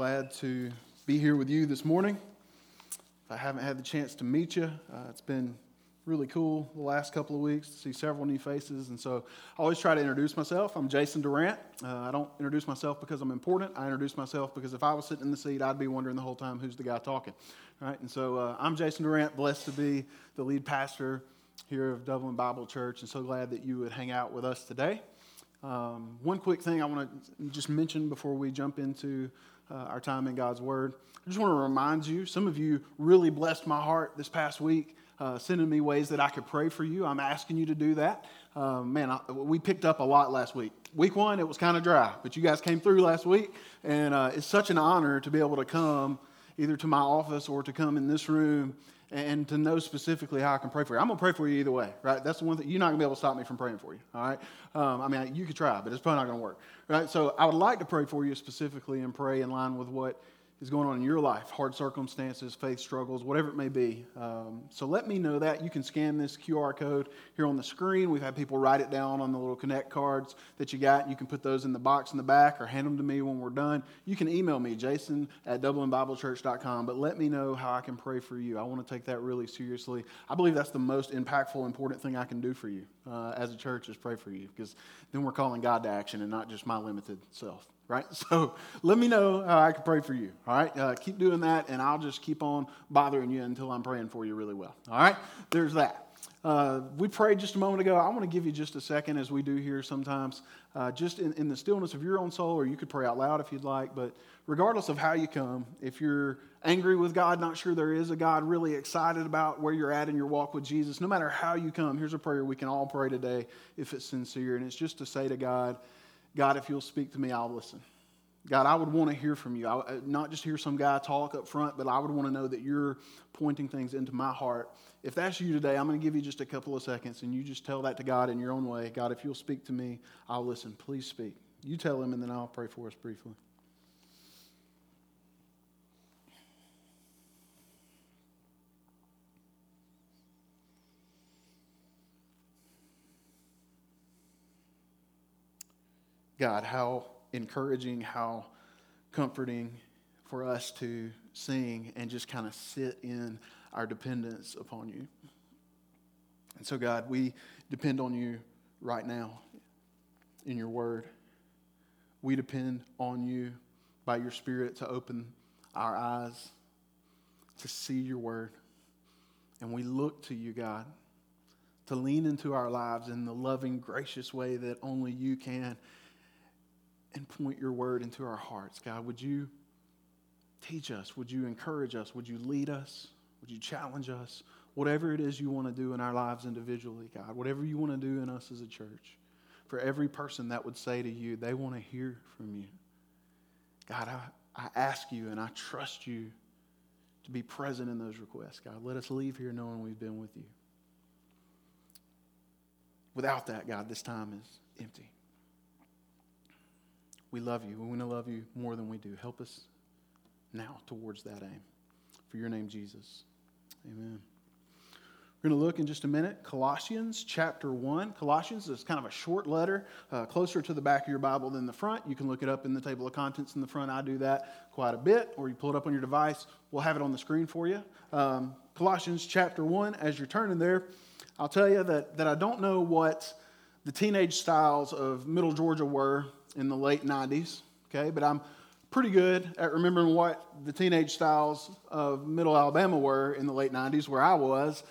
Glad to be here with you this morning. If I haven't had the chance to meet you, uh, it's been really cool the last couple of weeks to see several new faces. And so I always try to introduce myself. I'm Jason Durant. Uh, I don't introduce myself because I'm important. I introduce myself because if I was sitting in the seat, I'd be wondering the whole time who's the guy talking. All right? And so uh, I'm Jason Durant, blessed to be the lead pastor here of Dublin Bible Church, and so glad that you would hang out with us today. Um, one quick thing I want to just mention before we jump into uh, our time in God's Word. I just want to remind you, some of you really blessed my heart this past week, uh, sending me ways that I could pray for you. I'm asking you to do that. Uh, man, I, we picked up a lot last week. Week one, it was kind of dry, but you guys came through last week, and uh, it's such an honor to be able to come either to my office or to come in this room and to know specifically how I can pray for you. I'm going to pray for you either way, right? That's the one thing you're not going to be able to stop me from praying for you, all right? Um, I mean, you could try, but it's probably not going to work, right? So I would like to pray for you specifically and pray in line with what is going on in your life hard circumstances, faith struggles, whatever it may be. Um, so let me know that. You can scan this QR code here on the screen. We've had people write it down on the little Connect cards that you got. You can put those in the box in the back or hand them to me when we're done. You can email me, jason at dublinbiblechurch.com, but let me know how I can pray for you. I want to take that really seriously. I believe that's the most impactful, important thing I can do for you uh, as a church is pray for you because then we're calling God to action and not just my limited self right? So let me know how I can pray for you, all right? Uh, keep doing that, and I'll just keep on bothering you until I'm praying for you really well, all right? There's that. Uh, we prayed just a moment ago. I want to give you just a second, as we do here sometimes, uh, just in, in the stillness of your own soul, or you could pray out loud if you'd like. But regardless of how you come, if you're angry with God, not sure there is a God, really excited about where you're at in your walk with Jesus, no matter how you come, here's a prayer we can all pray today if it's sincere. And it's just to say to God, God, if you'll speak to me, I'll listen. God, I would want to hear from you. I, uh, not just hear some guy talk up front, but I would want to know that you're pointing things into my heart. If that's you today, I'm going to give you just a couple of seconds and you just tell that to God in your own way. God, if you'll speak to me, I'll listen. Please speak. You tell him, and then I'll pray for us briefly. God, how encouraging, how comforting for us to sing and just kind of sit in our dependence upon you. And so, God, we depend on you right now in your word. We depend on you by your Spirit to open our eyes to see your word. And we look to you, God, to lean into our lives in the loving, gracious way that only you can and point your word into our hearts. God, would you teach us? Would you encourage us? Would you lead us? Would you challenge us? Whatever it is you want to do in our lives individually, God, whatever you want to do in us as a church, for every person that would say to you, they want to hear from you. God, I, I ask you and I trust you to be present in those requests. God, let us leave here knowing we've been with you. Without that, God, this time is empty. We love you. We want to love you more than we do. Help us now towards that aim. For your name, Jesus. Amen. We're going to look in just a minute. Colossians chapter 1. Colossians is kind of a short letter, uh, closer to the back of your Bible than the front. You can look it up in the table of contents in the front. I do that quite a bit, or you pull it up on your device. We'll have it on the screen for you. Um, Colossians chapter 1, as you're turning there, I'll tell you that, that I don't know what the teenage styles of Middle Georgia were in the late 90s, okay? But I'm pretty good at remembering what the teenage styles of middle Alabama were in the late 90s, where I was.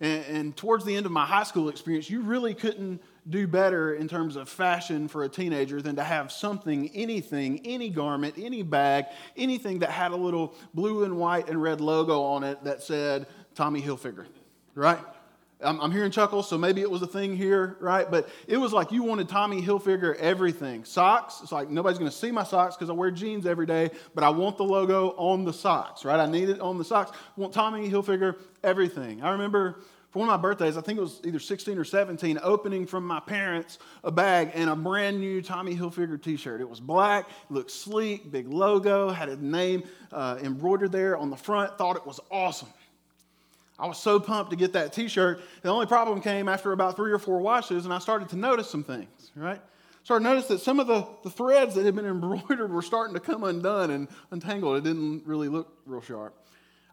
And, and, towards the end of my high school experience, you really couldn't do better in terms of fashion for a teenager than to have something, anything, any garment, any bag, anything that had a little blue and white and red logo on it that said Tommy Hilfiger, right? I'm, I'm, hearing chuckles, so maybe it was a thing here, right? But it was like you wanted Tommy Hilfiger everything. Socks, it's like nobody's going to see my socks because I wear jeans every day, but I want the logo on the socks, right? I need it on the socks. I want Tommy Hilfiger everything. I remember for one of my birthdays, I think it was either 16 or 17, opening from my parents a bag and a brand new Tommy Hilfiger t shirt. It was black, looked sleek, big logo, had a name uh, embroidered there on the front, thought it was awesome. I was so pumped to get that t shirt. The only problem came after about three or four washes, and I started to notice some things, right? started to notice that some of the, the threads that had been embroidered were starting to come undone and untangled. It didn't really look real sharp.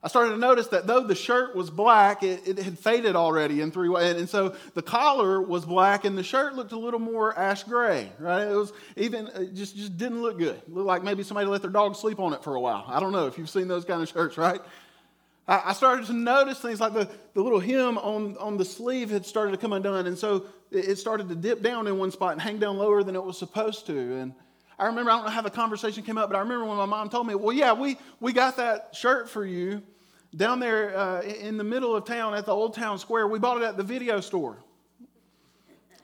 I started to notice that though the shirt was black, it, it had faded already in three ways. And, and, so the collar was black and the shirt looked a little more ash gray, right? It was even, it just, just didn't look good. It looked like maybe somebody let their dog sleep on it for a while. I don't know if you've seen those kind of shirts, right? I, started to notice things like the, the little hem on, on the sleeve had started to come undone. And so it, it started to dip down in one spot and hang down lower than it was supposed to. And I remember, I don't know how the conversation came up, but I remember when my mom told me, well, yeah, we, we got that shirt for you down there uh, in the middle of town at the Old Town Square. We bought it at the video store.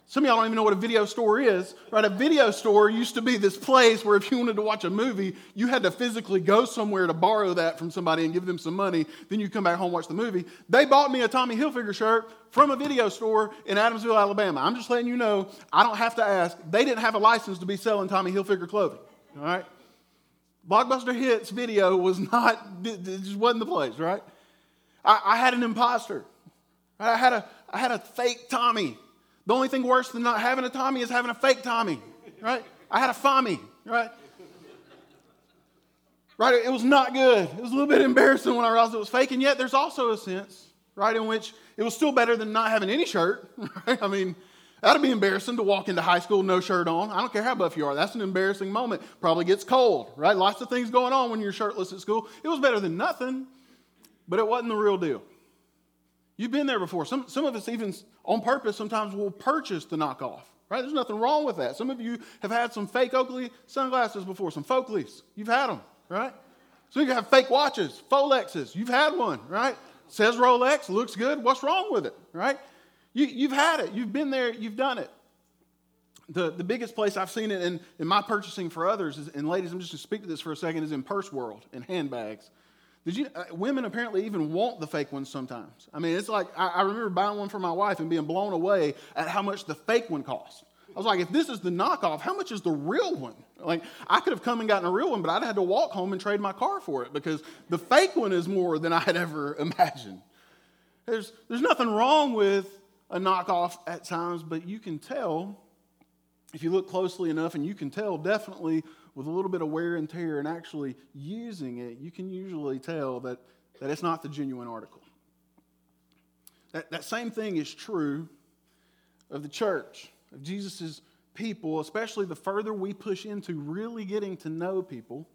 Some of y'all don't even know what a video store is, right? A video store used to be this place where if you wanted to watch a movie, you had to physically go somewhere to borrow that from somebody and give them some money. Then you come back home watch the movie. They bought me a Tommy Hilfiger shirt from a video store in Adamsville, Alabama. I'm just letting you know, I don't have to ask. They didn't have a license to be selling Tommy Hilfiger clothing, all right? Blockbuster Hits video was not, it just wasn't the place, right? I, I had an imposter. I had a, I had a fake Tommy. The only thing worse than not having a Tommy is having a fake Tommy, right? I had a Fommy, right? Right? It was not good. It was a little bit embarrassing when I realized it was fake, and yet there's also a sense, right, in which it was still better than not having any shirt, right? I mean, that'd be embarrassing to walk into high school no shirt on. I don't care how buff you are. That's an embarrassing moment. Probably gets cold, right? Lots of things going on when you're shirtless at school. It was better than nothing, but it wasn't the real deal. You've been there before. Some, some of us, even on purpose, sometimes will purchase the knockoff, right? There's nothing wrong with that. Some of you have had some fake Oakley sunglasses before, some Folkleys. You've had them, right? Some of you have fake watches, Folexes. You've had one, right? Says Rolex, looks good. What's wrong with it, right? You, you've had it. You've been there. You've done it. The, the biggest place I've seen it in, in my purchasing for others, is, and ladies, I'm just going to speak to this for a second, is in purse world, in handbags. Did you, uh, women apparently even want the fake ones sometimes. I mean, it's like I, I, remember buying one for my wife and being blown away at how much the fake one cost. I was like, if this is the knockoff, how much is the real one? Like, I could have come and gotten a real one, but I'd had to walk home and trade my car for it because the fake one is more than I had ever imagined. There's, there's nothing wrong with a knockoff at times, but you can tell if you look closely enough, and you can tell definitely with a little bit of wear and tear and actually using it, you can usually tell that, that it's not the genuine article. That, that same thing is true of the church, of Jesus' people, especially the further we push into really getting to know people,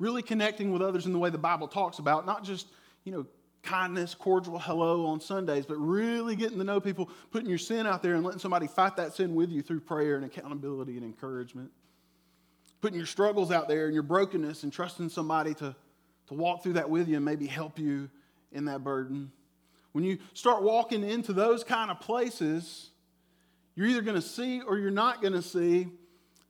really connecting with others in the way the Bible talks about, not just, you know, kindness, cordial hello on Sundays, but really getting to know people, putting your sin out there and letting somebody fight that sin with you through prayer and accountability and encouragement putting your struggles out there and your brokenness and trusting somebody to, to walk through that with you and maybe help you in that burden. When you start walking into those kind of places, you're either going to see or you're not going to see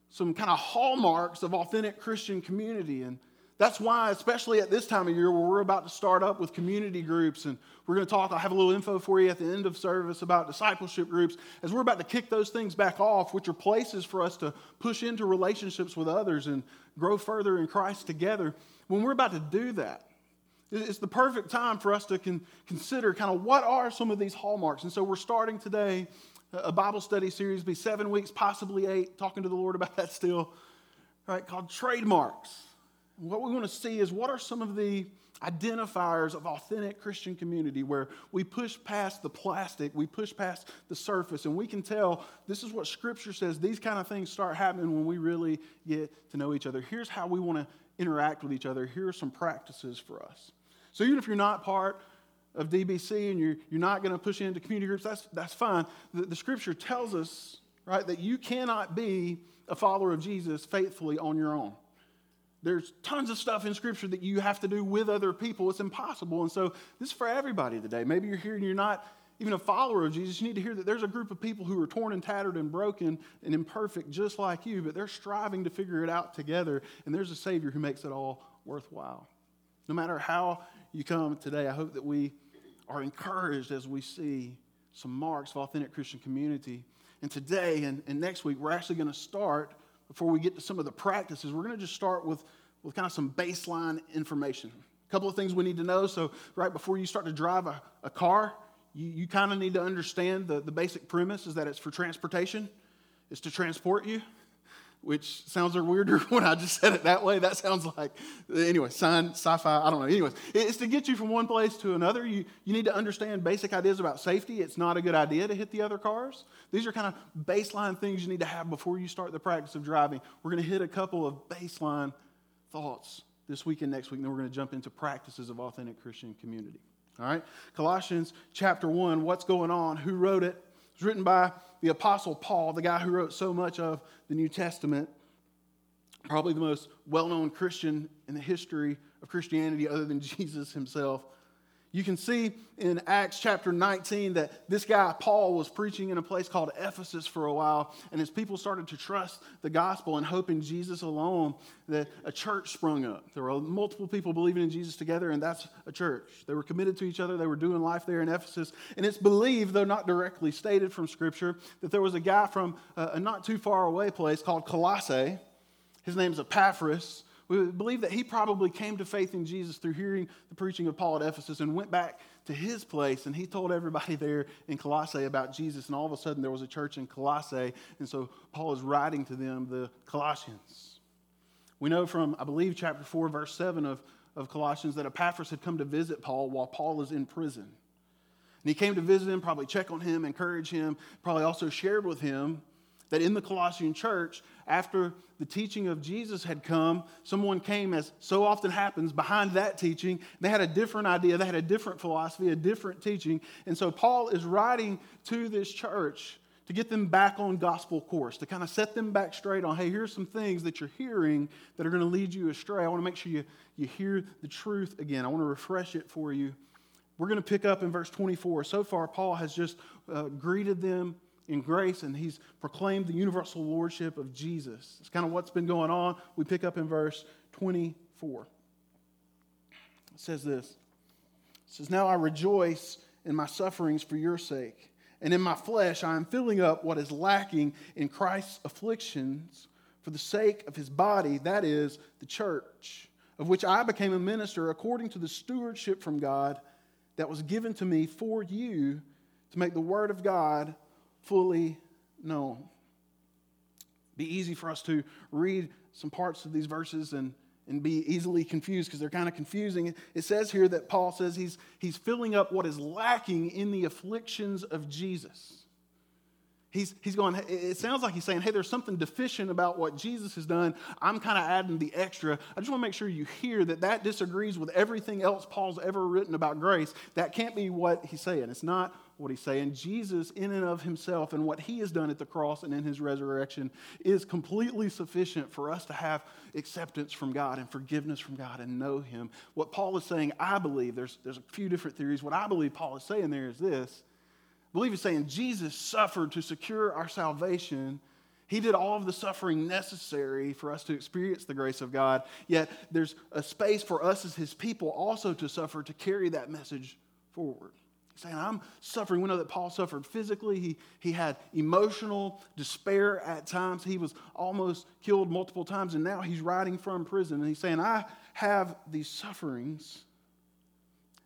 some kind of hallmarks of authentic Christian community. And that's why, especially at this time of year where we're about to start up with community groups, and we're going to talk, I'll have a little info for you at the end of service about discipleship groups. As we're about to kick those things back off, which are places for us to push into relationships with others and grow further in Christ together, when we're about to do that, it's the perfect time for us to con- consider kind of what are some of these hallmarks. And so we're starting today a Bible study series, be seven weeks, possibly eight, talking to the Lord about that still, right, called Trademarks. What we want to see is what are some of the identifiers of authentic Christian community where we push past the plastic, we push past the surface, and we can tell this is what Scripture says. These kind of things start happening when we really get to know each other. Here's how we want to interact with each other. Here are some practices for us. So even if you're not part of DBC and you're, you're not going to push into community groups, that's, that's fine. The, the Scripture tells us, right, that you cannot be a follower of Jesus faithfully on your own. There's tons of stuff in Scripture that you have to do with other people. It's impossible. And so this is for everybody today. Maybe you're here and you're not even a follower of Jesus. You need to hear that there's a group of people who are torn and tattered and broken and imperfect just like you, but they're striving to figure it out together. And there's a Savior who makes it all worthwhile. No matter how you come today, I hope that we are encouraged as we see some marks of authentic Christian community. And today and, and next week, we're actually going to start before we get to some of the practices, we're going to just start with, with kind of some baseline information. A couple of things we need to know. So, right before you start to drive a, a car, you, you kind of need to understand the, the basic premise is that it's for transportation. it's to transport you, which sounds weirder when I just said it that way. That sounds like, anyway, science, sci fi, I don't know. Anyways, it's to get you from one place to another. You, you need to understand basic ideas about safety. It's not a good idea to hit the other cars. These are kind of baseline things you need to have before you start the practice of driving. We're going to hit a couple of baseline thoughts this week and next week, and then we're going to jump into practices of authentic Christian community. All right? Colossians chapter 1, what's going on? Who wrote it? It written by the Apostle Paul, the guy who wrote so much of the New Testament, probably the most well known Christian in the history of Christianity other than Jesus himself. You can see in Acts chapter 19 that this guy, Paul, was preaching in a place called Ephesus for a while, and as people started to trust the gospel and hope in Jesus alone, that a church sprung up. There were multiple people believing in Jesus together, and that's a church. They were committed to each other, they were doing life there in Ephesus, and it's believed, though not directly stated from Scripture, that there was a guy from a not too far away place called Colossae. His name's Epaphras we believe that he probably came to faith in Jesus through hearing the preaching of Paul at Ephesus and went back to his place and he told everybody there in Colossae about Jesus. And all of a sudden, there was a church in Colossae. And so Paul is writing to them, the Colossians. We know from, I believe, chapter 4, verse 7 of, of Colossians, that Epaphras had come to visit Paul while Paul is in prison. And he came to visit him, probably check on him, encourage him, probably also shared with him that in the Colossian church, after the teaching of Jesus had come, someone came, as so often happens, behind that teaching. They had a different idea, they had a different philosophy, a different teaching. And so Paul is writing to this church to get them back on gospel course, to kind of set them back straight on, hey, here's some things that you're hearing that are going to lead you astray. I want to make sure you, you hear the truth again. I want to refresh it for you. We're going to pick up in verse 24. So far, Paul has just uh, greeted them in grace and he's proclaimed the universal lordship of Jesus. It's kind of what's been going on. We pick up in verse 24. It says this It says, Now I rejoice in my sufferings for your sake, and in my flesh I am filling up what is lacking in Christ's afflictions for the sake of his body, that is, the church, of which I became a minister according to the stewardship from God that was given to me for you to make the word of God fully known. Be easy for us to read some parts of these verses and, and be easily confused because they're kind of confusing. It says here that Paul says he's, he's filling up what is lacking in the afflictions of Jesus. He's, he's going, it sounds like he's saying, hey, there's something deficient about what Jesus has done. I'm kind of adding the extra. I just want to make sure you hear that that disagrees with everything else Paul's ever written about grace. That can't be what he's saying. It's not what he's saying. Jesus, in and of himself, and what he has done at the cross and in his resurrection, is completely sufficient for us to have acceptance from God and forgiveness from God and know him. What Paul is saying, I believe, there's, there's a few different theories. What I believe Paul is saying there is this I believe he's saying Jesus suffered to secure our salvation. He did all of the suffering necessary for us to experience the grace of God. Yet there's a space for us as his people also to suffer to carry that message forward saying, I'm suffering. We know that Paul suffered physically. He, he had emotional despair at times. He was almost killed multiple times, and now he's writing from prison. And he's saying, I have these sufferings.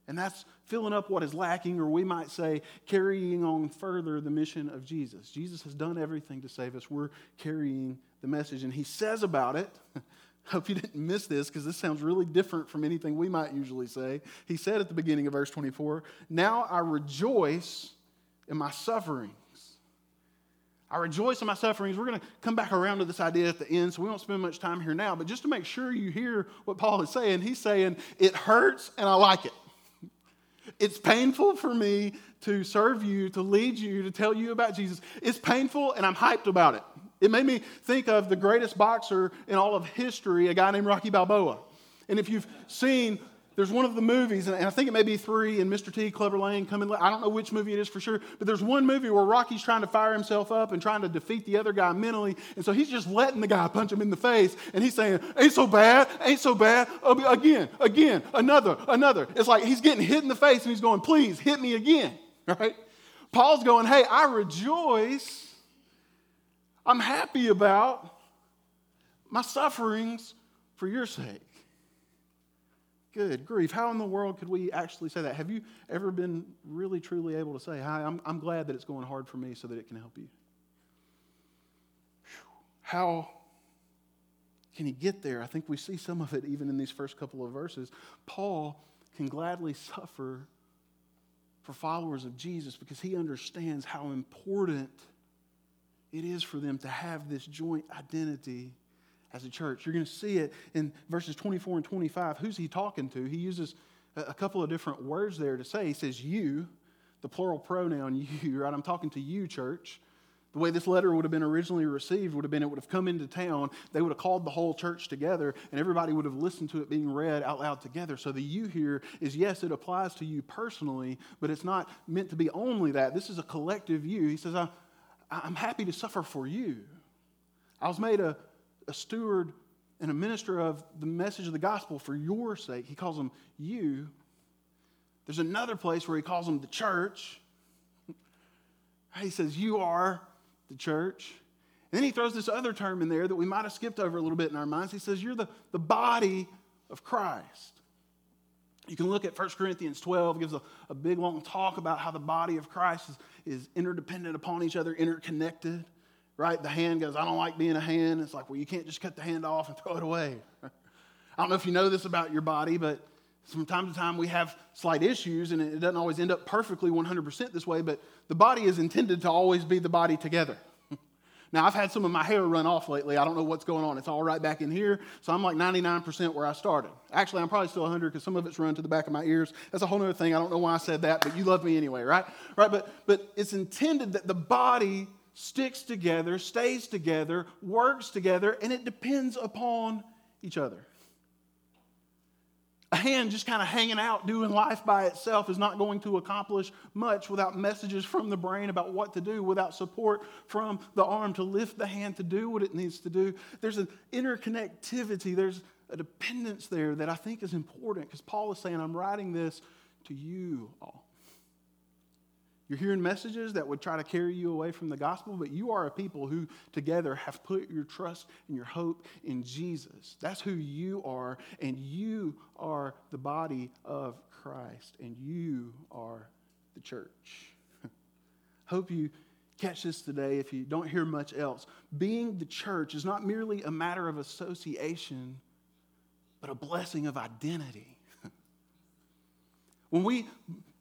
And that's filling up what is lacking, or we might say, carrying on further the mission of Jesus. Jesus has done everything to save us. We're carrying the message. And he says about it, hope you didn't miss this because this sounds really different from anything we might usually say. He said at the beginning of verse 24, Now I rejoice in my sufferings. I rejoice in my sufferings. We're going to come back around to this idea at the end, so we won't spend much time here now. But just to make sure you hear what Paul is saying, he's saying, It hurts and I like it. It's painful for me to serve you, to lead you, to tell you about Jesus. It's painful and I'm hyped about it. It made me think of the greatest boxer in all of history, a guy named Rocky Balboa. And if you've seen, there's one of the movies, and I think it may be three, and Mr. T, Clubber Lang, coming. I don't know which movie it is for sure, but there's one movie where Rocky's trying to fire himself up and trying to defeat the other guy mentally, and so he's just letting the guy punch him in the face, and he's saying, "Ain't so bad, ain't so bad." Oh, again, again, another, another. It's like he's getting hit in the face, and he's going, "Please hit me again." Right? Paul's going, "Hey, I rejoice." I'm happy about my sufferings for your sake. Good grief. How in the world could we actually say that? Have you ever been really, truly able to say, Hi, I'm, I'm glad that it's going hard for me so that it can help you? how can he get there? I think we see some of it even in these first couple of verses. Paul can gladly suffer for followers of Jesus because he understands how important it is for them to have this joint identity as a church. You're going to see it in verses 24 and 25. Who's he talking to? He uses a couple of different words there to say. He says, You, the plural pronoun you, right? I'm talking to you, church. The way this letter would have been originally received would have been it would have come into town, they would have called the whole church together, and everybody would have listened to it being read out loud together. So the you here is yes, it applies to you personally, but it's not meant to be only that. This is a collective you. He says, I, I'm happy to suffer for you. I was made a, a steward and a minister of the message of the gospel for your sake. He calls them you. There's another place where he calls them the church. He says, You are the church. And then he throws this other term in there that we might have skipped over a little bit in our minds. He says, You're the, the body of Christ. You can look at 1 Corinthians 12, gives a, a big long talk about how the body of Christ is, is interdependent upon each other, interconnected. Right? The hand goes, I don't like being a hand. It's like, well, you can't just cut the hand off and throw it away. I don't know if you know this about your body, but from time to time we have slight issues, and it doesn't always end up perfectly 100% this way, but the body is intended to always be the body together. Now, I've had some of my hair run off lately. I don't know what's going on. It's all right back in here, so I'm like 99% where I started. Actually, I'm probably still 100 because some of it's run to the back of my ears. That's a whole other thing. I don't know why I said that, but you love me anyway, right? Right, but, but it's intended that the body sticks together, stays together, works together, and it depends upon each other. A hand just kind of hanging out doing life by itself is not going to accomplish much without messages from the brain about what to do, without support from the arm to lift the hand to do what it needs to do. There's an interconnectivity, there's a dependence there that I think is important because Paul is saying, I'm writing this to you all. You're hearing messages that would try to carry you away from the gospel, but you are a people who together have put your trust and your hope in Jesus. That's who you are, and you are the body of Christ, and you are the church. hope you catch this today if you don't hear much else. Being the church is not merely a matter of association, but a blessing of identity. when we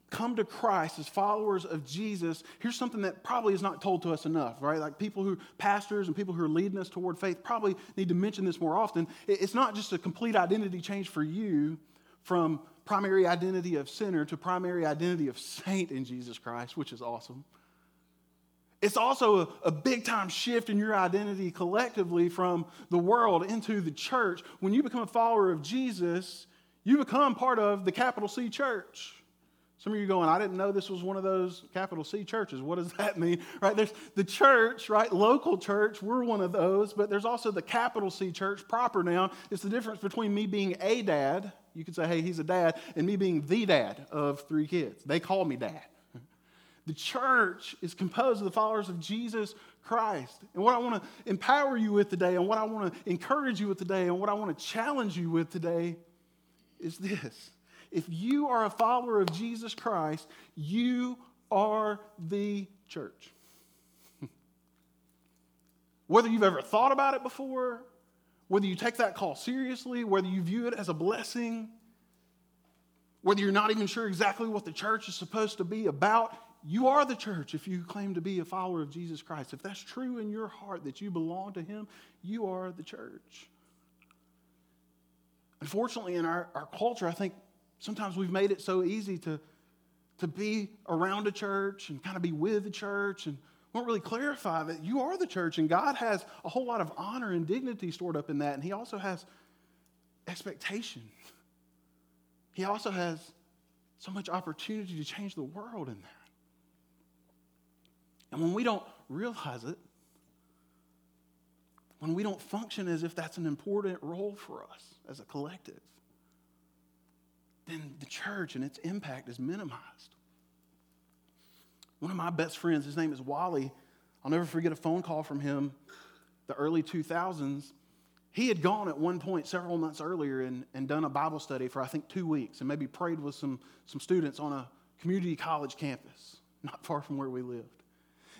come to Christ as followers of Jesus, here's something that probably is not told to us enough, right? Like people who, pastors and people who are leading us toward faith, probably need to mention this more often. It's not just a complete identity change for you from primary identity of sinner to primary identity of saint in Jesus Christ, which is awesome. It's also a, a big time shift in your identity collectively from the world into the church. When you become a follower of Jesus, you become part of the capital C church. Some of you going, I didn't know this was one of those capital C churches. What does that mean? Right? There's the church, right? Local church, we're one of those, but there's also the capital C church proper now. It's the difference between me being a dad, you could say, hey, he's a dad, and me being the dad of three kids. They call me dad. The church is composed of the followers of Jesus Christ. And what I want to empower you with today, and what I want to encourage you with today, and what I want to challenge you with today is this if you are a follower of Jesus Christ, you are the church. whether you've ever thought about it before, whether you take that call seriously, whether you view it as a blessing, whether you're not even sure exactly what the church is supposed to be about, you are the church if you claim to be a follower of Jesus Christ. If that's true in your heart that you belong to Him, you are the church. Unfortunately, in our, our culture, I think Sometimes we've made it so easy to, to be around a church and kind of be with the church and won't really clarify that you are the church and God has a whole lot of honor and dignity stored up in that. And He also has expectation. He also has so much opportunity to change the world in that. And when we don't realize it, when we don't function as if that's an important role for us as a collective, then the church and its impact is minimized. One of my best friends, his name is Wally. I'll never forget a phone call from him the early 2000s. He had gone at one point several months earlier and, and done a Bible study for, I think, two weeks and maybe prayed with some, some students on a community college campus not far from where we lived.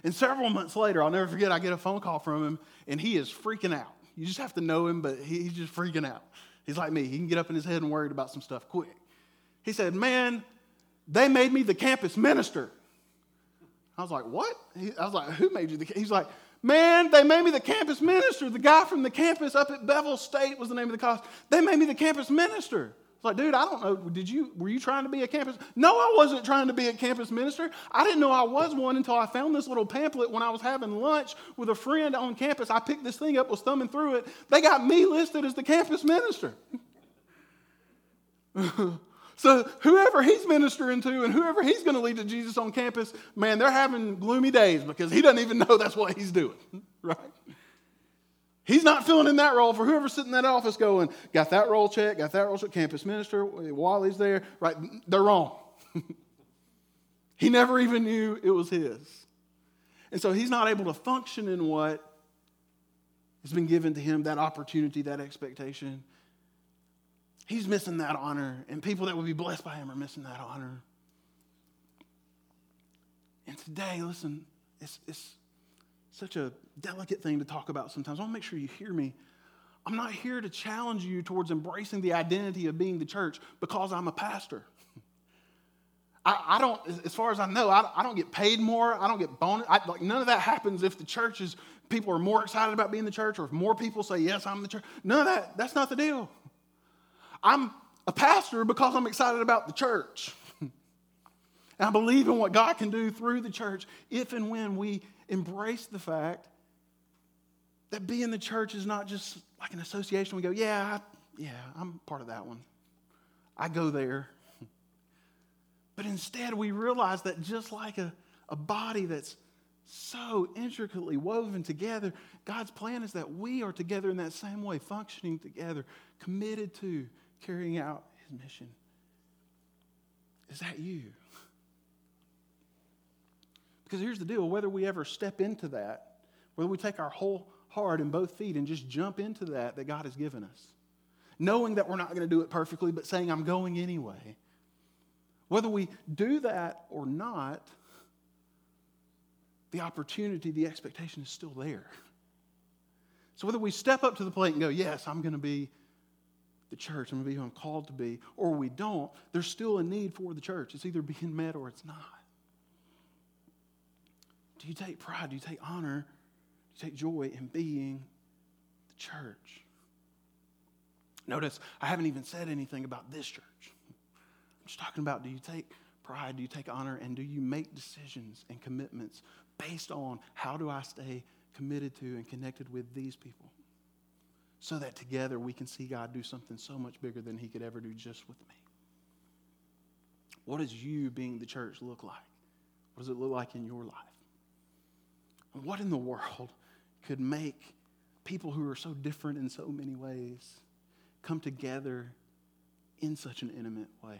And several months later, I'll never forget, I get a phone call from him, and he is freaking out. You just have to know him, but he's just freaking out. He's like me. He can get up in his head and worried about some stuff quick. He said, Man, they made me the campus minister. I was like, What? I was like, Who made you the He's like, Man, they made me the campus minister. The guy from the campus up at Bevill State was the name of the college. They made me the campus minister. It's like, dude, I don't know. Did you were you trying to be a campus? No, I wasn't trying to be a campus minister. I didn't know I was one until I found this little pamphlet when I was having lunch with a friend on campus. I picked this thing up, was thumbing through it. They got me listed as the campus minister. so whoever he's ministering to and whoever he's going to lead to Jesus on campus, man, they're having gloomy days because he doesn't even know that's what he's doing, right? He's not filling in that role for whoever's sitting in that office going, got that role check, got that role check, campus minister, while he's there, right? They're wrong. he never even knew it was his. And so he's not able to function in what has been given to him, that opportunity, that expectation. He's missing that honor, and people that would be blessed by him are missing that honor. And today, listen, it's, it's such a delicate thing to talk about sometimes. I want to make sure you hear me. I'm not here to challenge you towards embracing the identity of being the church because I'm a pastor. I, don't, as far as I know, I, I, don't get paid more. I don't get bonus. I, like none of that happens if the church is, people are more excited about being the church or if more people say, yes, I'm the church. None of that, that's not the deal. I'm a pastor because I'm excited about the church. and I believe in what God can do through the church if and when we embrace the fact that being the church is not just like an association. We go, yeah, I, yeah, I'm part of that one. I go there. But instead, we realize that just like a, a body that's so intricately woven together, God's plan is that we are together in that same way, functioning together, committed to carrying out His mission. Is that you? Because here's the deal whether we ever step into that, whether we take our whole heart and both feet and just jump into that that God has given us, knowing that we're not going to do it perfectly, but saying, I'm going anyway. Whether we do that or not, the opportunity, the expectation is still there. So whether we step up to the plate and go, Yes, I'm going to be the church, I'm going to be who I'm called to be, or we don't, there's still a need for the church. It's either being met or it's not. Do you take pride? Do you take honor? Do you take joy in being the church? Notice, I haven't even said anything about this church. I'm just talking about do you take pride, do you take honor, and do you make decisions and commitments based on how do I stay committed to and connected with these people? So that together we can see God do something so much bigger than He could ever do just with me. What does you being the church look like? What does it look like in your life? What in the world could make people who are so different in so many ways come together in such an intimate way?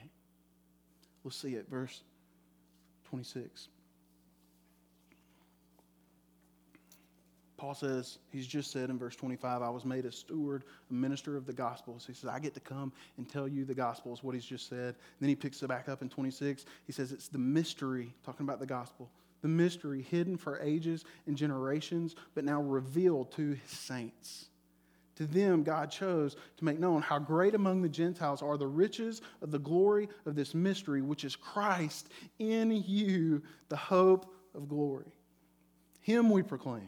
We'll see it, verse 26. Paul says, he's just said in verse 25, I was made a steward, a minister of the gospel. He says, I get to come and tell you the gospel, is what he's just said. And then he picks it back up in 26. He says, It's the mystery, talking about the gospel, the mystery hidden for ages and generations, but now revealed to his saints. To them, God chose to make known how great among the Gentiles are the riches of the glory of this mystery, which is Christ in you, the hope of glory. Him we proclaim,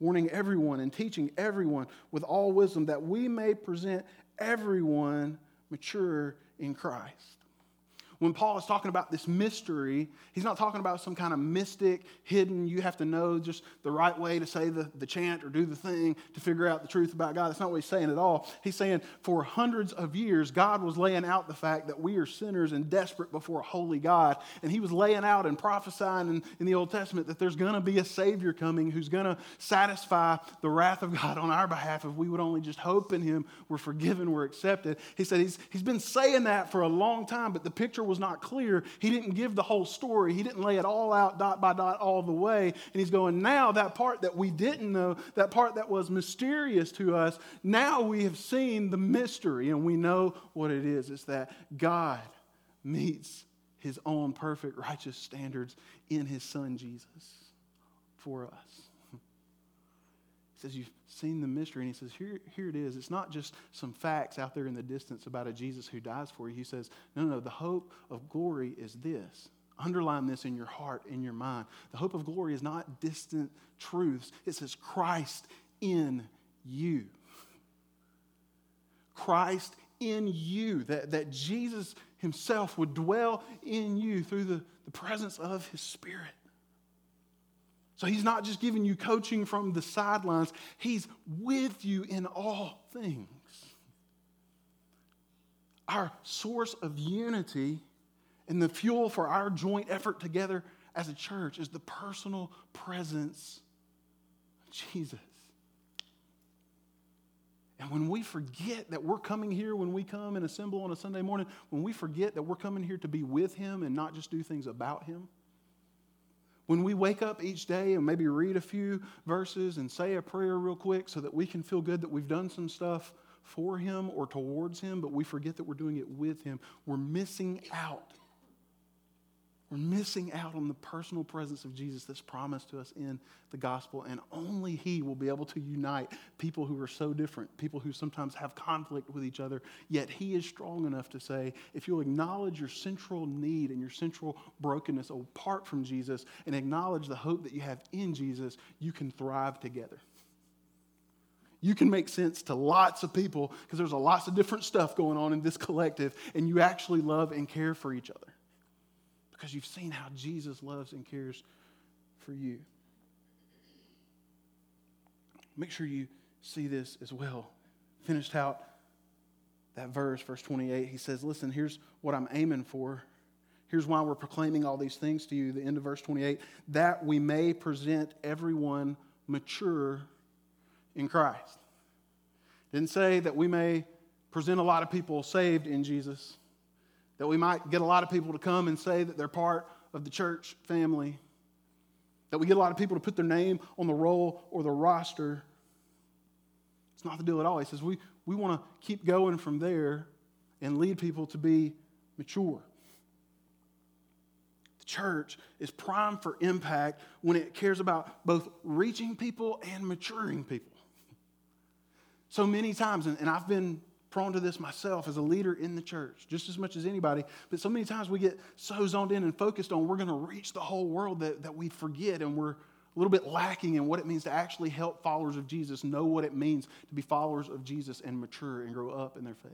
warning everyone and teaching everyone with all wisdom that we may present everyone mature in Christ when Paul is talking about this mystery, he's not talking about some kind of mystic, hidden, you have to know just the right way to say the, the chant or do the thing to figure out the truth about God. That's not what he's saying at all. He's saying for hundreds of years, God was laying out the fact that we are sinners and desperate before a holy God. And he was laying out and prophesying in, in the Old Testament that there's going to be a Savior coming who's going to satisfy the wrath of God on our behalf if we would only just hope in him. We're forgiven, we're accepted. He said he's, he's been saying that for a long time, but the picture was not clear. He didn't give the whole story, he didn't lay it all out dot by dot all the way. And he's going, now that part that we didn't know, that part that was mysterious to us, now we have seen the mystery and we know what it is. It's that God meets his own perfect righteous standards in his son Jesus for us. Says, You've seen the mystery. And he says, here, here it is. It's not just some facts out there in the distance about a Jesus who dies for you. He says, No, no, the hope of glory is this. Underline this in your heart, in your mind. The hope of glory is not distant truths, it says Christ in you. Christ in you, that, that Jesus himself would dwell in you through the, the presence of his Spirit. So he's not just giving you coaching from the sidelines, he's with you in all things. Our source of unity and the fuel for our joint effort together as a church is the personal presence of Jesus. And when we forget that we're coming here, when we come and assemble on a Sunday morning, when we forget that we're coming here to be with Him and not just do things about Him, when we wake up each day and maybe read a few verses and say a prayer real quick so that we can feel good that we've done some stuff for Him or towards Him, but we forget that we're doing it with Him, we're missing out we're missing out on the personal presence of Jesus that's promised to us in the gospel, and only He will be able to unite people who are so different, people who sometimes have conflict with each other. Yet He is strong enough to say, if you'll acknowledge your central need and your central brokenness apart from Jesus and acknowledge the hope that you have in Jesus, you can thrive together. You can make sense to lots of people because there's a lots of different stuff going on in this collective, and you actually love and care for each other because you've seen how Jesus loves and cares for you. Make sure you see this as well. Finished out that verse, verse 28. He says, Listen, here's what I'm aiming for. Here's why we're proclaiming all these things to you. The end of verse 28 that we may present everyone mature in Christ. Didn't say that we may present a lot of people saved in Jesus that we might get a lot of people to come and say that they're part of the church family, that we get a lot of people to put their name on the roll or the roster. It's not the deal at all. He says we, we want to keep going from there and lead people to be mature. The church is primed for impact when it cares about both reaching people and maturing people. So many times, and, and I've been prone to this myself as a leader in the church, just as much as anybody. But so many times we get so zoned in and focused on we're going to reach the whole world that, that we forget and we're a little bit lacking in what it means to actually help followers of Jesus know what it means to be followers of Jesus and mature and grow up in their faith.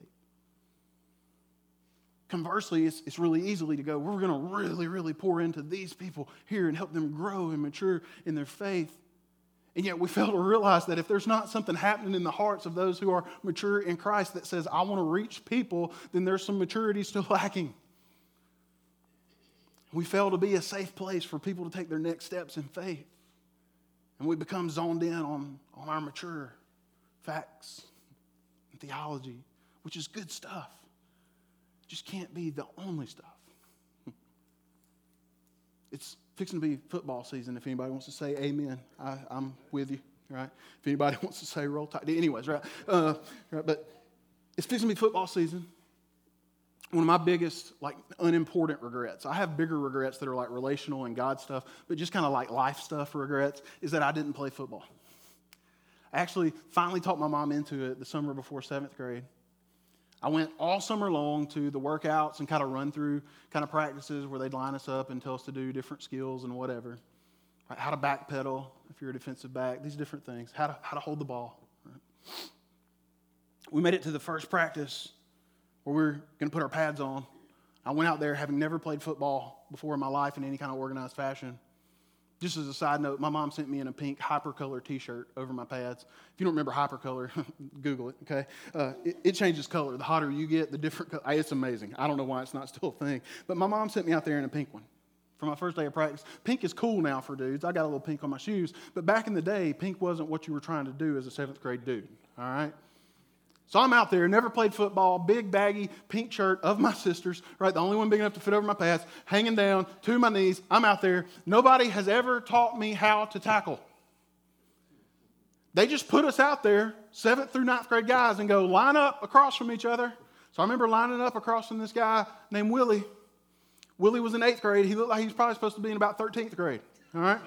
Conversely, it's, it's really easily to go, we're going to really, really pour into these people here and help them grow and mature in their faith. And yet we fail to realize that if there's not something happening in the hearts of those who are mature in Christ that says, I want to reach people, then there's some maturity still lacking. We fail to be a safe place for people to take their next steps in faith. And we become zoned in on, on our mature facts and theology, which is good stuff. just can't be the only stuff. It's fixing to be football season. If anybody wants to say amen, I, am with you, right? If anybody wants to say roll tide, anyways, right? Uh, right? But it's fixing to be football season. One of my biggest, like, unimportant regrets, I have bigger regrets that are like relational and God stuff, but just kind of like life stuff regrets, is that I didn't play football. I actually finally talked my mom into it the summer before seventh grade. I went all summer long to the workouts and kind of run through kind of practices where they'd line us up and tell us to do different skills and whatever. Right? How to backpedal if you're a defensive back, these different things. How to, how to hold the ball. Right? We made it to the first practice where we are going to put our pads on. I went out there having never played football before in my life in any kind of organized fashion. Just as a side note, my mom sent me in a pink hypercolor T-shirt over my pads. If you don't remember hypercolor, Google it. Okay, uh, it, it, changes color. The hotter you get, the different. Color. It's amazing. I don't know why it's not still a thing. But my mom sent me out there in a pink one for my first day of practice. Pink is cool now for dudes. I got a little pink on my shoes. But back in the day, pink wasn't what you were trying to do as a seventh grade dude. All right. So I'm out there, never played football, big baggy pink shirt of my sister's, right? The only one big enough to fit over my pads, hanging down to my knees. I'm out there. Nobody has ever taught me how to tackle. They just put us out there, seventh through ninth grade guys, and go line up across from each other. So I remember lining up across from this guy named Willie. Willie was in eighth grade. He looked like he was probably supposed to be in about 13th grade. All right?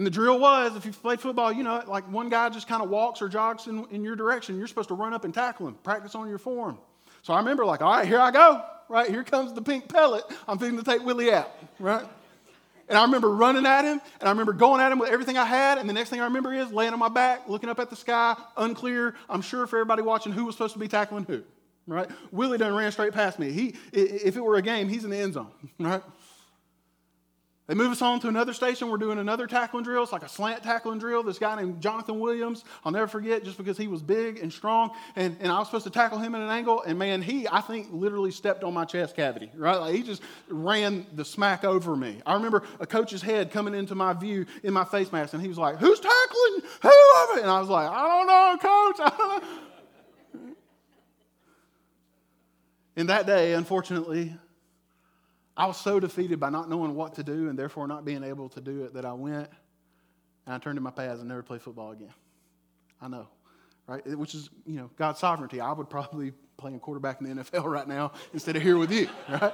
And the drill was, if you played football, you know, like one guy just kind of walks or jogs in, in your direction. You're supposed to run up and tackle him, practice on your form. So I remember, like, all right, here I go, right? Here comes the pink pellet. I'm fitting to take Willie out, right? And I remember running at him, and I remember going at him with everything I had. And the next thing I remember is laying on my back, looking up at the sky, unclear. I'm sure for everybody watching who was supposed to be tackling who, right? Willie done ran straight past me. He, if it were a game, he's in the end zone, right? They move us on to another station. We're doing another tackling drill. It's like a slant tackling drill. This guy named Jonathan Williams, I'll never forget, just because he was big and strong. And, and I was supposed to tackle him at an angle. And man, he, I think, literally stepped on my chest cavity, right? Like he just ran the smack over me. I remember a coach's head coming into my view in my face mask, and he was like, Who's tackling? Who of it? And I was like, I don't know, coach. I don't know. And that day, unfortunately, I was so defeated by not knowing what to do and therefore not being able to do it that I went and I turned in my pads and never played football again. I know, right? Which is, you know, God's sovereignty. I would probably playing quarterback in the NFL right now instead of here with you, right?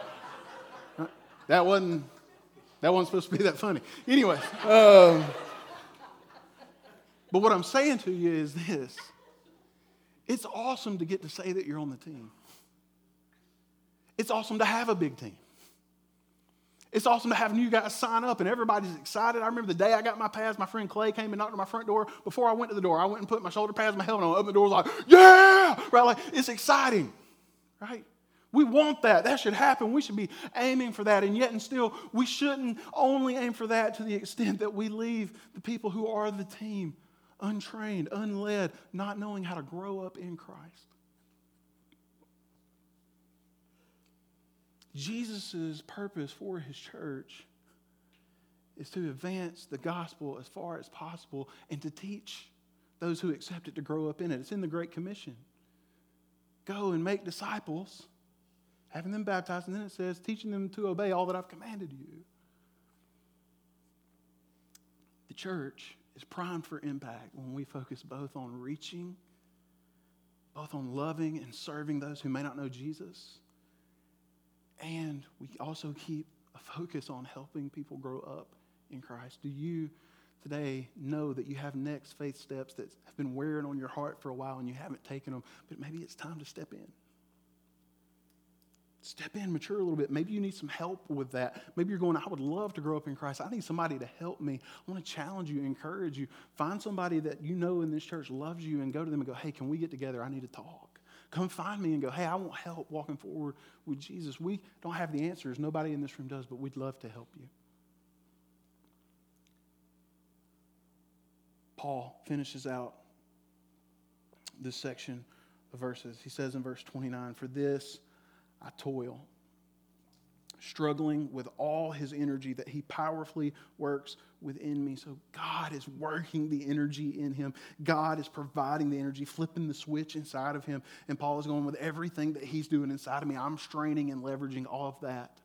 right? That wasn't that wasn't supposed to be that funny. Anyway, um, but what I'm saying to you is this: it's awesome to get to say that you're on the team. It's awesome to have a big team. It's awesome to have new guys sign up and everybody's excited. I remember the day I got my pads, my friend Clay came and knocked on my front door. Before I went to the door, I went and put my shoulder pads, my helmet on, opened the door, was like, yeah! Right? Like, it's exciting, right? We want that. That should happen. We should be aiming for that. And yet, and still, we shouldn't only aim for that to the extent that we leave the people who are the team untrained, unled, not knowing how to grow up in Christ. Jesus' purpose for his church is to advance the gospel as far as possible and to teach those who accept it to grow up in it. It's in the Great Commission. Go and make disciples, having them baptized, and then it says, teaching them to obey all that I've commanded you. The church is primed for impact when we focus both on reaching, both on loving and serving those who may not know Jesus and we also keep a focus on helping people grow up in Christ. Do you today know that you have next faith steps that have been wearing on your heart for a while and you haven't taken them, but maybe it's time to step in? Step in, mature a little bit. Maybe you need some help with that. Maybe you're going, I would love to grow up in Christ. I need somebody to help me. I want to challenge you, encourage you. Find somebody that you know in this church loves you and go to them and go, hey, can we get together? I need to talk. Come find me and go, hey, I want help walking forward with Jesus. We don't have the answers. Nobody in this room does, but we'd love to help you. Paul finishes out this section of verses. He says in verse 29 For this I toil struggling with all his energy that he powerfully works within me. So God is working the energy in him. God is providing the energy, flipping the switch inside of him. And Paul is going with everything that he's doing inside of me. I'm straining and leveraging all of that.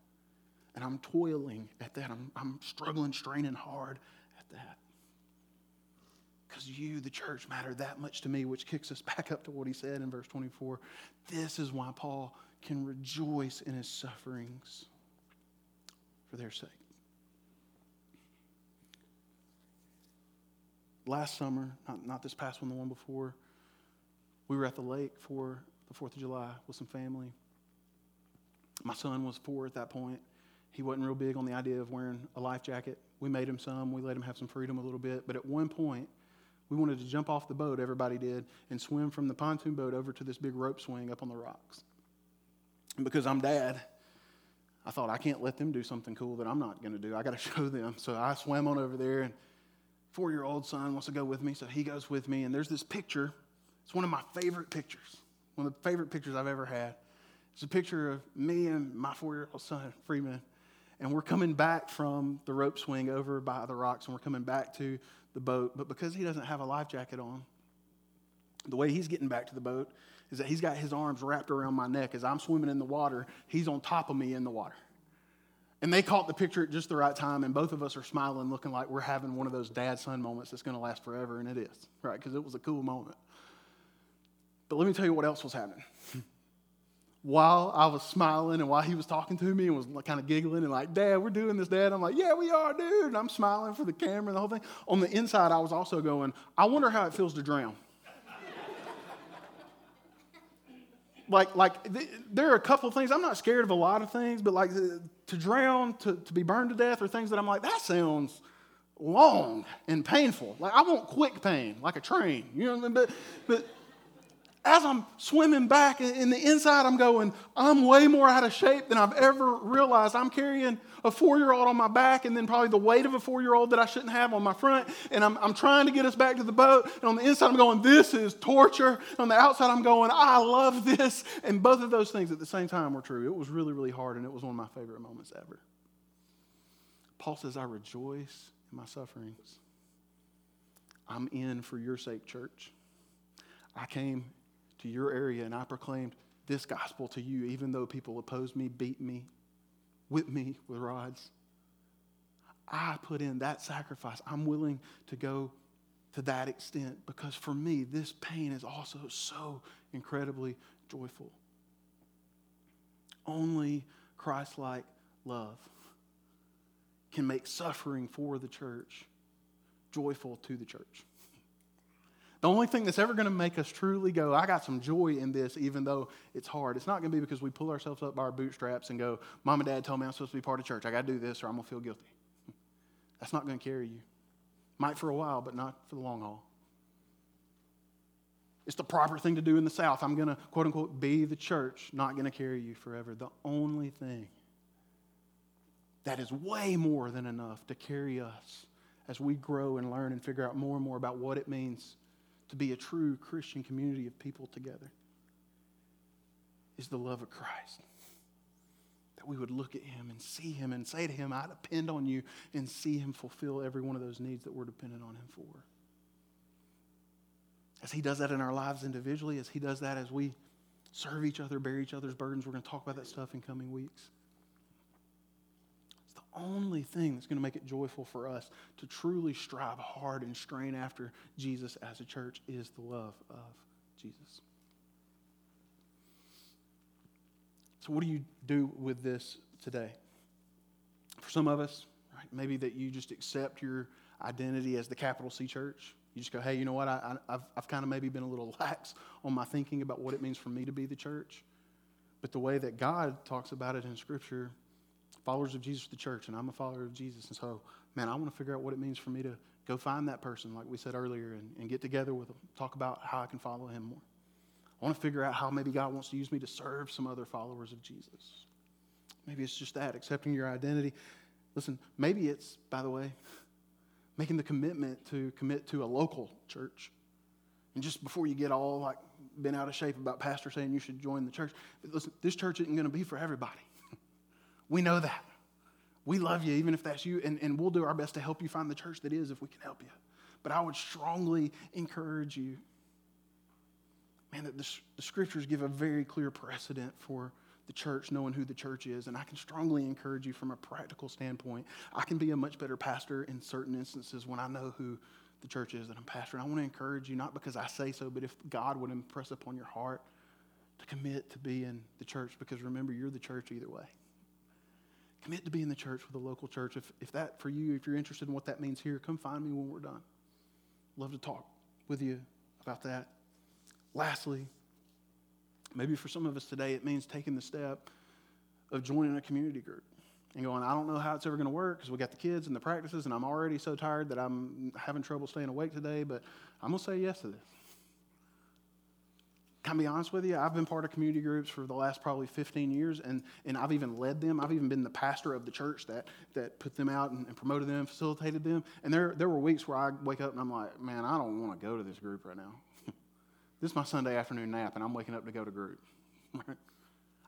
And I'm toiling at that. I'm, I'm struggling, straining hard at that. Because you, the church, matter that much to me, which kicks us back up to what he said in verse 24. This is why Paul can rejoice in his sufferings for their sake. Last summer, not, not this past one, the one before, we were at the lake for the 4th of July with some family. My son was four at that point. He wasn't real big on the idea of wearing a life jacket. We made him some. We let him have some freedom a little bit. But at one point, we wanted to jump off the boat, everybody did, and swim from the pontoon boat over to this big rope swing up on the rocks. And because I'm dad, I thought, I can't let them do something cool that I'm not going to do. I got to show them. So I swam on over there, and four year old son wants to go with me. So he goes with me, and there's this picture. It's one of my favorite pictures, one of the favorite pictures I've ever had. It's a picture of me and my four year old son, Freeman. And we're coming back from the rope swing over by the rocks, and we're coming back to the boat. But because he doesn't have a life jacket on, the way he's getting back to the boat is that he's got his arms wrapped around my neck as I'm swimming in the water. He's on top of me in the water. And they caught the picture at just the right time, and both of us are smiling, looking like we're having one of those dad son moments that's going to last forever, and it is, right? Because it was a cool moment. But let me tell you what else was happening. while I was smiling and while he was talking to me and was kind of giggling and like, Dad, we're doing this, Dad. I'm like, Yeah, we are, dude. And I'm smiling for the camera and the whole thing. On the inside, I was also going, I wonder how it feels to drown. Like, like th- there are a couple things. I'm not scared of a lot of things, but like to drown, to, to be burned to death, or things that I'm like, that sounds long and painful. Like I want quick pain, like a train. You know what I mean? But, but as I'm swimming back in the inside, I'm going, I'm way more out of shape than I've ever realized. I'm carrying a four year old on my back and then probably the weight of a four year old that I shouldn't have on my front. And I'm, I'm trying to get us back to the boat. And on the inside, I'm going, this is torture. On the outside, I'm going, I love this. And both of those things at the same time were true. It was really, really hard, and it was one of my favorite moments ever. Paul says, I rejoice in my sufferings. I'm in for your sake, church. I came to your area and I proclaimed this gospel to you, even though people opposed me, beat me, whipped me with rods. I put in that sacrifice. I'm willing to go to that extent because for me, this pain is also so incredibly joyful. Only Christ like love can make suffering for the church joyful to the church. The only thing that's ever going to make us truly go, I got some joy in this, even though it's hard, it's not going to be because we pull ourselves up by our bootstraps and go, Mom and Dad told me I'm supposed to be part of church. I got to do this or I'm going to feel guilty. That's not going to carry you. Might for a while, but not for the long haul. It's the proper thing to do in the South. I'm going to, quote unquote, be the church, not going to carry you forever. The only thing that is way more than enough to carry us as we grow and learn and figure out more and more about what it means to be a true Christian community of people together is the love of Christ. That we would look at him and see him and say to him, I depend on you, and see him fulfill every one of those needs that we're dependent on him for. As he does that in our lives individually, as he does that as we serve each other, bear each other's burdens, we're going to talk about that stuff in coming weeks only thing that's going to make it joyful for us to truly strive hard and strain after Jesus as a church is the love of Jesus. So, what do you do with this today? For some of us, right, maybe that you just accept your identity as the capital C church. You just go, hey, you know what? I, have I've kind of maybe been a little lax on my thinking about what it means for me to be the church. But the way that God talks about it in Scripture followers of Jesus, the church, and I'm a follower of Jesus. And so, man, I want to figure out what it means for me to go find that person, like we said earlier, and, and get together with them, talk about how I can follow him more. I want to figure out how maybe God wants to use me to serve some other followers of Jesus. Maybe it's just that, accepting your identity. Listen, maybe it's, by the way, making the commitment to commit to a local church. And just before you get all like been out of shape about pastor saying you should join the church, listen, this church isn't going to be for everybody. We know that. We love you, even if that's you, and, and we'll do our best to help you find the church that is if we can help you. But I would strongly encourage you, man, that the, the scriptures give a very clear precedent for the church, knowing who the church is. And I can strongly encourage you from a practical standpoint. I can be a much better pastor in certain instances when I know who the church is that I'm pastoring. I want to encourage you, not because I say so, but if God would impress upon your heart to commit to be in the church, because remember, you're the church either way. Commit to being in the church with a local church. If, if that for you, if you're interested in what that means here, come find me when we're done. Love to talk with you about that. Lastly, maybe for some of us today, it means taking the step of joining a community group and going, I don't know how it's ever going to work because we got the kids and the practices, and I'm already so tired that I'm having trouble staying awake today, but I'm going to say yes to this. Can I be honest with you? I've been part of community groups for the last probably 15 years, and, and I've even led them. I've even been the pastor of the church that, that put them out and, and promoted them, facilitated them. And there, there were weeks where I wake up and I'm like, man, I don't want to go to this group right now. this is my Sunday afternoon nap, and I'm waking up to go to group.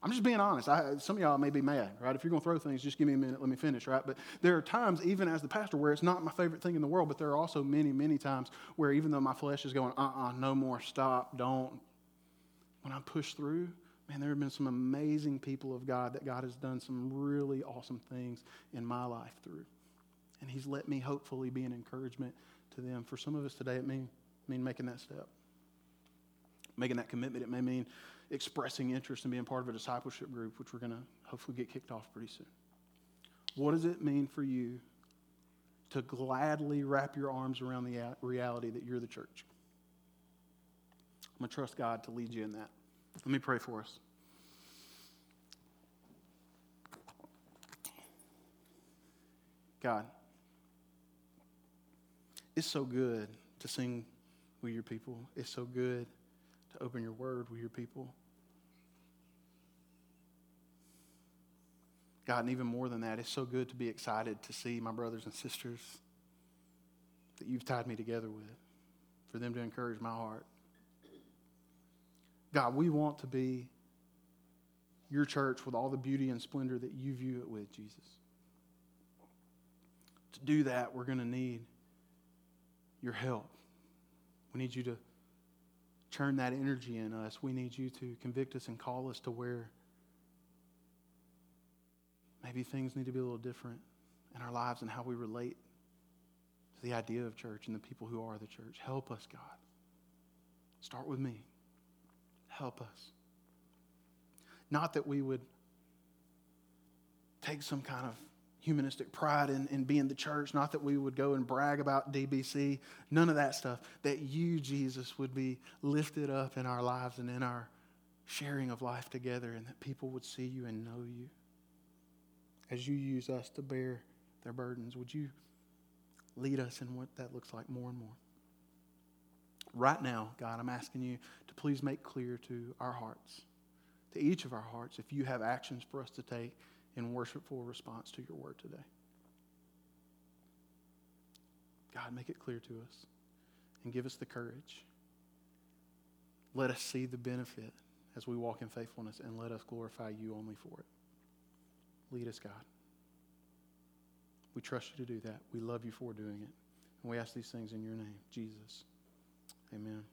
I'm just being honest. I, some of y'all may be mad, right? If you're going to throw things, just give me a minute, let me finish, right? But there are times, even as the pastor, where it's not my favorite thing in the world, but there are also many, many times where even though my flesh is going, uh uh-uh, uh, no more, stop, don't, when I push through, man, there have been some amazing people of God that God has done some really awesome things in my life through. And He's let me hopefully be an encouragement to them. For some of us today, it may mean making that step, making that commitment. It may mean expressing interest in being part of a discipleship group, which we're going to hopefully get kicked off pretty soon. What does it mean for you to gladly wrap your arms around the reality that you're the church? I'm going to trust God to lead you in that. Let me pray for us. God, it's so good to sing with your people. It's so good to open your word with your people. God, and even more than that, it's so good to be excited to see my brothers and sisters that you've tied me together with, for them to encourage my heart. God, we want to be your church with all the beauty and splendor that you view it with, Jesus. To do that, we're going to need your help. We need you to turn that energy in us. We need you to convict us and call us to where maybe things need to be a little different in our lives and how we relate to the idea of church and the people who are the church. Help us, God. Start with me. Help us. Not that we would take some kind of humanistic pride in, in being the church, not that we would go and brag about DBC, none of that stuff. That you, Jesus, would be lifted up in our lives and in our sharing of life together, and that people would see you and know you. As you use us to bear their burdens, would you lead us in what that looks like more and more? Right now, God, I'm asking you to please make clear to our hearts, to each of our hearts, if you have actions for us to take in worshipful response to your word today. God, make it clear to us and give us the courage. Let us see the benefit as we walk in faithfulness and let us glorify you only for it. Lead us, God. We trust you to do that. We love you for doing it. And we ask these things in your name, Jesus. Amen.